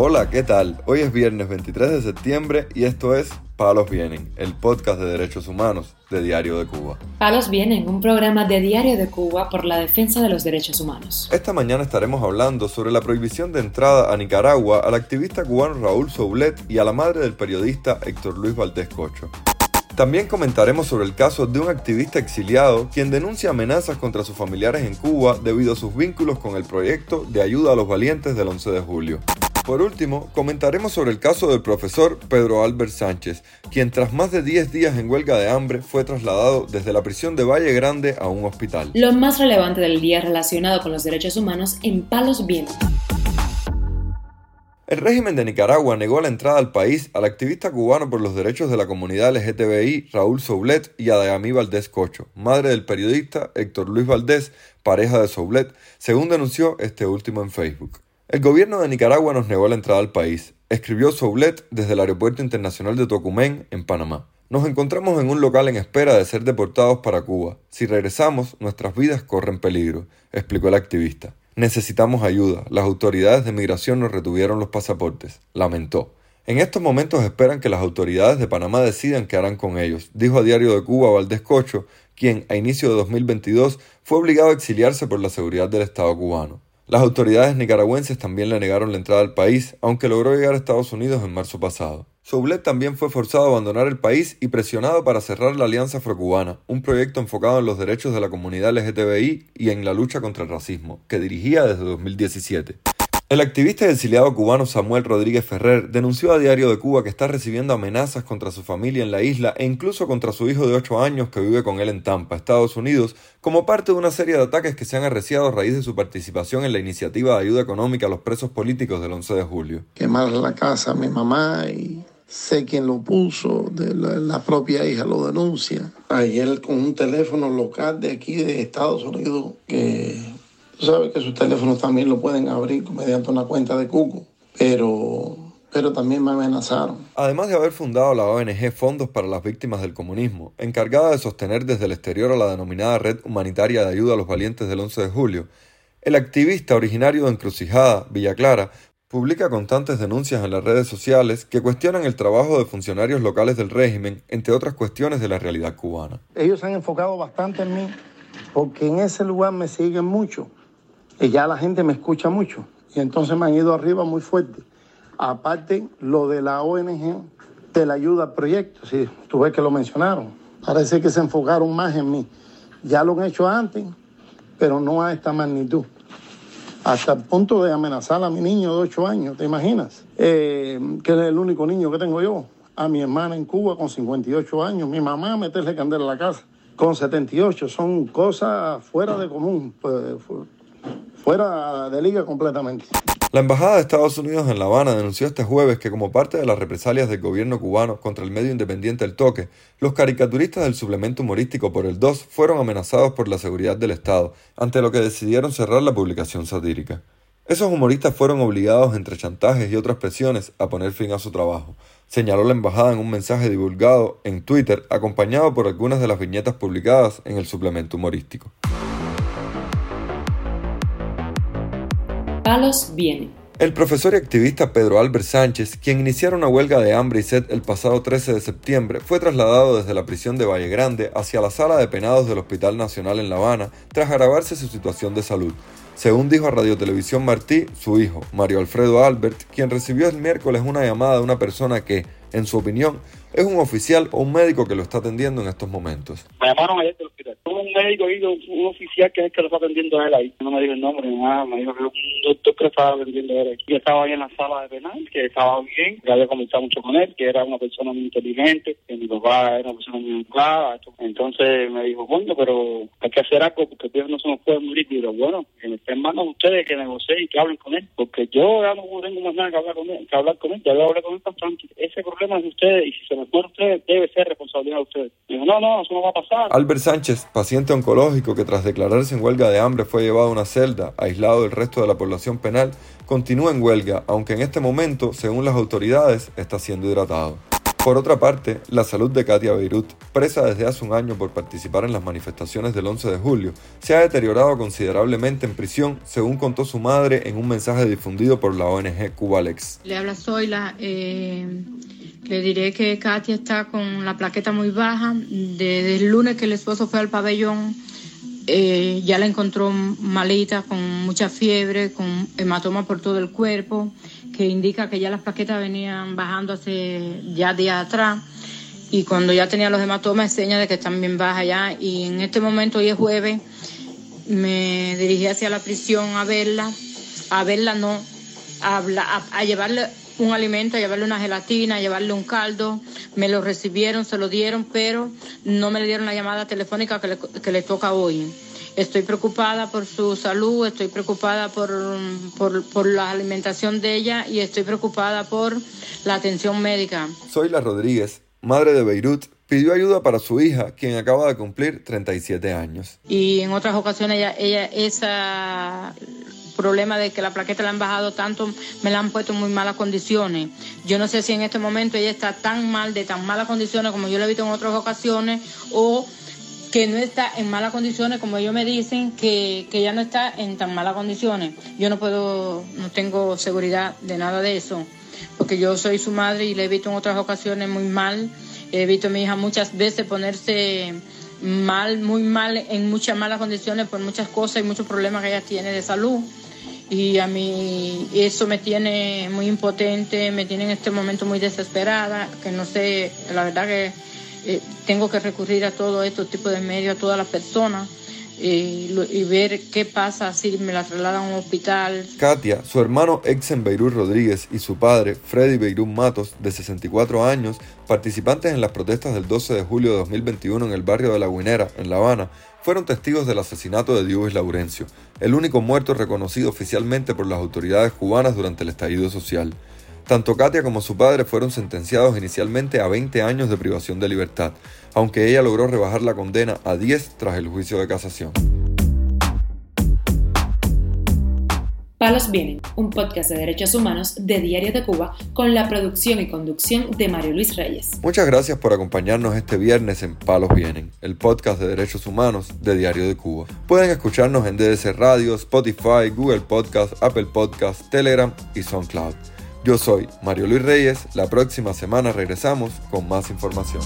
Hola, ¿qué tal? Hoy es viernes 23 de septiembre y esto es Palos Vienen, el podcast de derechos humanos de Diario de Cuba. Palos Vienen, un programa de Diario de Cuba por la defensa de los derechos humanos. Esta mañana estaremos hablando sobre la prohibición de entrada a Nicaragua al activista cubano Raúl Soulet y a la madre del periodista Héctor Luis Valdés Cocho. También comentaremos sobre el caso de un activista exiliado quien denuncia amenazas contra sus familiares en Cuba debido a sus vínculos con el proyecto de ayuda a los valientes del 11 de julio. Por último, comentaremos sobre el caso del profesor Pedro Albert Sánchez, quien tras más de 10 días en huelga de hambre fue trasladado desde la prisión de Valle Grande a un hospital. Lo más relevante del día relacionado con los derechos humanos en Palos Vientos. El régimen de Nicaragua negó la entrada al país al activista cubano por los derechos de la comunidad LGTBI Raúl Soulet y a Dayamí Valdés Cocho, madre del periodista Héctor Luis Valdés, pareja de Soulet, según denunció este último en Facebook. El gobierno de Nicaragua nos negó la entrada al país, escribió Soulet desde el Aeropuerto Internacional de Tocumen, en Panamá. Nos encontramos en un local en espera de ser deportados para Cuba. Si regresamos, nuestras vidas corren peligro, explicó el activista. Necesitamos ayuda. Las autoridades de migración nos retuvieron los pasaportes, lamentó. En estos momentos esperan que las autoridades de Panamá decidan qué harán con ellos, dijo a Diario de Cuba Valdés Cocho, quien a inicio de 2022 fue obligado a exiliarse por la seguridad del Estado cubano. Las autoridades nicaragüenses también le negaron la entrada al país, aunque logró llegar a Estados Unidos en marzo pasado. Soublet también fue forzado a abandonar el país y presionado para cerrar la Alianza Afrocubana, un proyecto enfocado en los derechos de la comunidad LGTBI y en la lucha contra el racismo, que dirigía desde 2017. El activista y exiliado cubano Samuel Rodríguez Ferrer denunció a Diario de Cuba que está recibiendo amenazas contra su familia en la isla e incluso contra su hijo de 8 años que vive con él en Tampa, Estados Unidos, como parte de una serie de ataques que se han arreciado a raíz de su participación en la iniciativa de ayuda económica a los presos políticos del 11 de julio. Quemar la casa a mi mamá y sé quién lo puso, la, propia hija lo denuncia. Ayer con un teléfono local de aquí de Estados Unidos que Tú sabes que sus teléfonos también lo pueden abrir mediante una cuenta de Cuco, pero, pero también me amenazaron. Además de haber fundado la ONG Fondos para las Víctimas del Comunismo, encargada de sostener desde el exterior a la denominada Red Humanitaria de Ayuda a los Valientes del 11 de julio, el activista originario de Encrucijada, Villa Clara, publica constantes denuncias en las redes sociales que cuestionan el trabajo de funcionarios locales del régimen, entre otras cuestiones de la realidad cubana. Ellos han enfocado bastante en mí porque en ese lugar me siguen mucho y ya la gente me escucha mucho. Y entonces me han ido arriba muy fuerte. Aparte, lo de la ONG de la ayuda al proyecto, si tú ves que lo mencionaron. Parece que se enfocaron más en mí. Ya lo han hecho antes, pero no a esta magnitud. Hasta el punto de amenazar a mi niño de 8 años, ¿te imaginas? Eh, que es el único niño que tengo yo. A mi hermana en Cuba con 58 años, mi mamá meterle candela a la casa con 78. Son cosas fuera de común. Pues, fuera de liga completamente. La Embajada de Estados Unidos en La Habana denunció este jueves que como parte de las represalias del gobierno cubano contra el medio independiente El Toque, los caricaturistas del suplemento humorístico por el 2 fueron amenazados por la seguridad del Estado, ante lo que decidieron cerrar la publicación satírica. Esos humoristas fueron obligados, entre chantajes y otras presiones, a poner fin a su trabajo, señaló la embajada en un mensaje divulgado en Twitter, acompañado por algunas de las viñetas publicadas en el suplemento humorístico. Viene. El profesor y activista Pedro Albert Sánchez, quien iniciara una huelga de hambre y sed el pasado 13 de septiembre, fue trasladado desde la prisión de Valle Grande hacia la sala de penados del Hospital Nacional en La Habana tras agravarse su situación de salud. Según dijo a Radio Televisión Martí, su hijo, Mario Alfredo Albert, quien recibió el miércoles una llamada de una persona que, en su opinión, es un oficial o un médico que lo está atendiendo en estos momentos. Me llamaron ayer del hospital. Un médico y un oficial que es el que lo está atendiendo a él ahí. No me dijo el nombre ni nada, me dijo que un doctor que lo estaba atendiendo a él ahí. Yo estaba ahí en la sala de penal, que estaba bien, que había conversado mucho con él, que era una persona muy inteligente, que mi papá era una persona muy clara. Entonces me dijo, bueno, pero hay que hacer algo porque no se nos puede morir. Y bueno, que me estén manos ustedes que negocien y que hablen con él, porque yo ya no tengo más nada que hablar con él, que hablar con él, ya hablé con él bastante. Ese problema es de ustedes y si se debe ser responsabilidad de ustedes. no, no, eso no va a pasar. Albert Sánchez, paciente oncológico que tras declararse en huelga de hambre fue llevado a una celda, aislado del resto de la población penal, continúa en huelga, aunque en este momento, según las autoridades, está siendo hidratado. Por otra parte, la salud de Katia Beirut, presa desde hace un año por participar en las manifestaciones del 11 de julio, se ha deteriorado considerablemente en prisión, según contó su madre en un mensaje difundido por la ONG Cubalex. Le habla Zoila. Eh, le diré que Katia está con la plaqueta muy baja. Desde el lunes que el esposo fue al pabellón, eh, ya la encontró malita, con mucha fiebre, con hematoma por todo el cuerpo que indica que ya las plaquetas venían bajando hace ya días atrás. Y cuando ya tenía los hematomas seña de que están bien bajas ya. Y en este momento hoy es jueves me dirigí hacia la prisión a verla. A verla no a, a, llevarle un alimento, a llevarle una gelatina, a llevarle un caldo. Me lo recibieron, se lo dieron, pero no me le dieron la llamada telefónica que le, que le toca hoy. Estoy preocupada por su salud, estoy preocupada por, por, la alimentación de ella y estoy preocupada por la atención médica. Soy la Rodríguez, madre de Beirut, pidió ayuda para su hija, quien acaba de cumplir 37 años. Y en otras ocasiones ella, ella esa problema de que la plaqueta la han bajado tanto, me la han puesto en muy malas condiciones. Yo no sé si en este momento ella está tan mal, de tan malas condiciones como yo la he visto en otras ocasiones, o que no está en malas condiciones, como ellos me dicen, que, que ya no está en tan malas condiciones. Yo no puedo, no tengo seguridad de nada de eso, porque yo soy su madre y la he visto en otras ocasiones muy mal. He visto a mi hija muchas veces ponerse mal, muy mal, en muchas malas condiciones por muchas cosas y muchos problemas que ella tiene de salud. Y a mí eso me tiene muy impotente, me tiene en este momento muy desesperada, que no sé, la verdad que eh, tengo que recurrir a todo estos tipos de medios, a todas las personas. Y ver qué pasa si me la trasladan a un hospital. Katia, su hermano Exen Beirut Rodríguez y su padre Freddy Beirut Matos, de 64 años, participantes en las protestas del 12 de julio de 2021 en el barrio de La Guinera, en La Habana, fueron testigos del asesinato de Diovis Laurencio, el único muerto reconocido oficialmente por las autoridades cubanas durante el estallido social. Tanto Katia como su padre fueron sentenciados inicialmente a 20 años de privación de libertad, aunque ella logró rebajar la condena a 10 tras el juicio de casación. Palos Vienen, un podcast de derechos humanos de Diario de Cuba con la producción y conducción de Mario Luis Reyes. Muchas gracias por acompañarnos este viernes en Palos Vienen, el podcast de derechos humanos de Diario de Cuba. Pueden escucharnos en DDC Radio, Spotify, Google Podcast, Apple Podcast, Telegram y SoundCloud. Yo soy Mario Luis Reyes, la próxima semana regresamos con más información.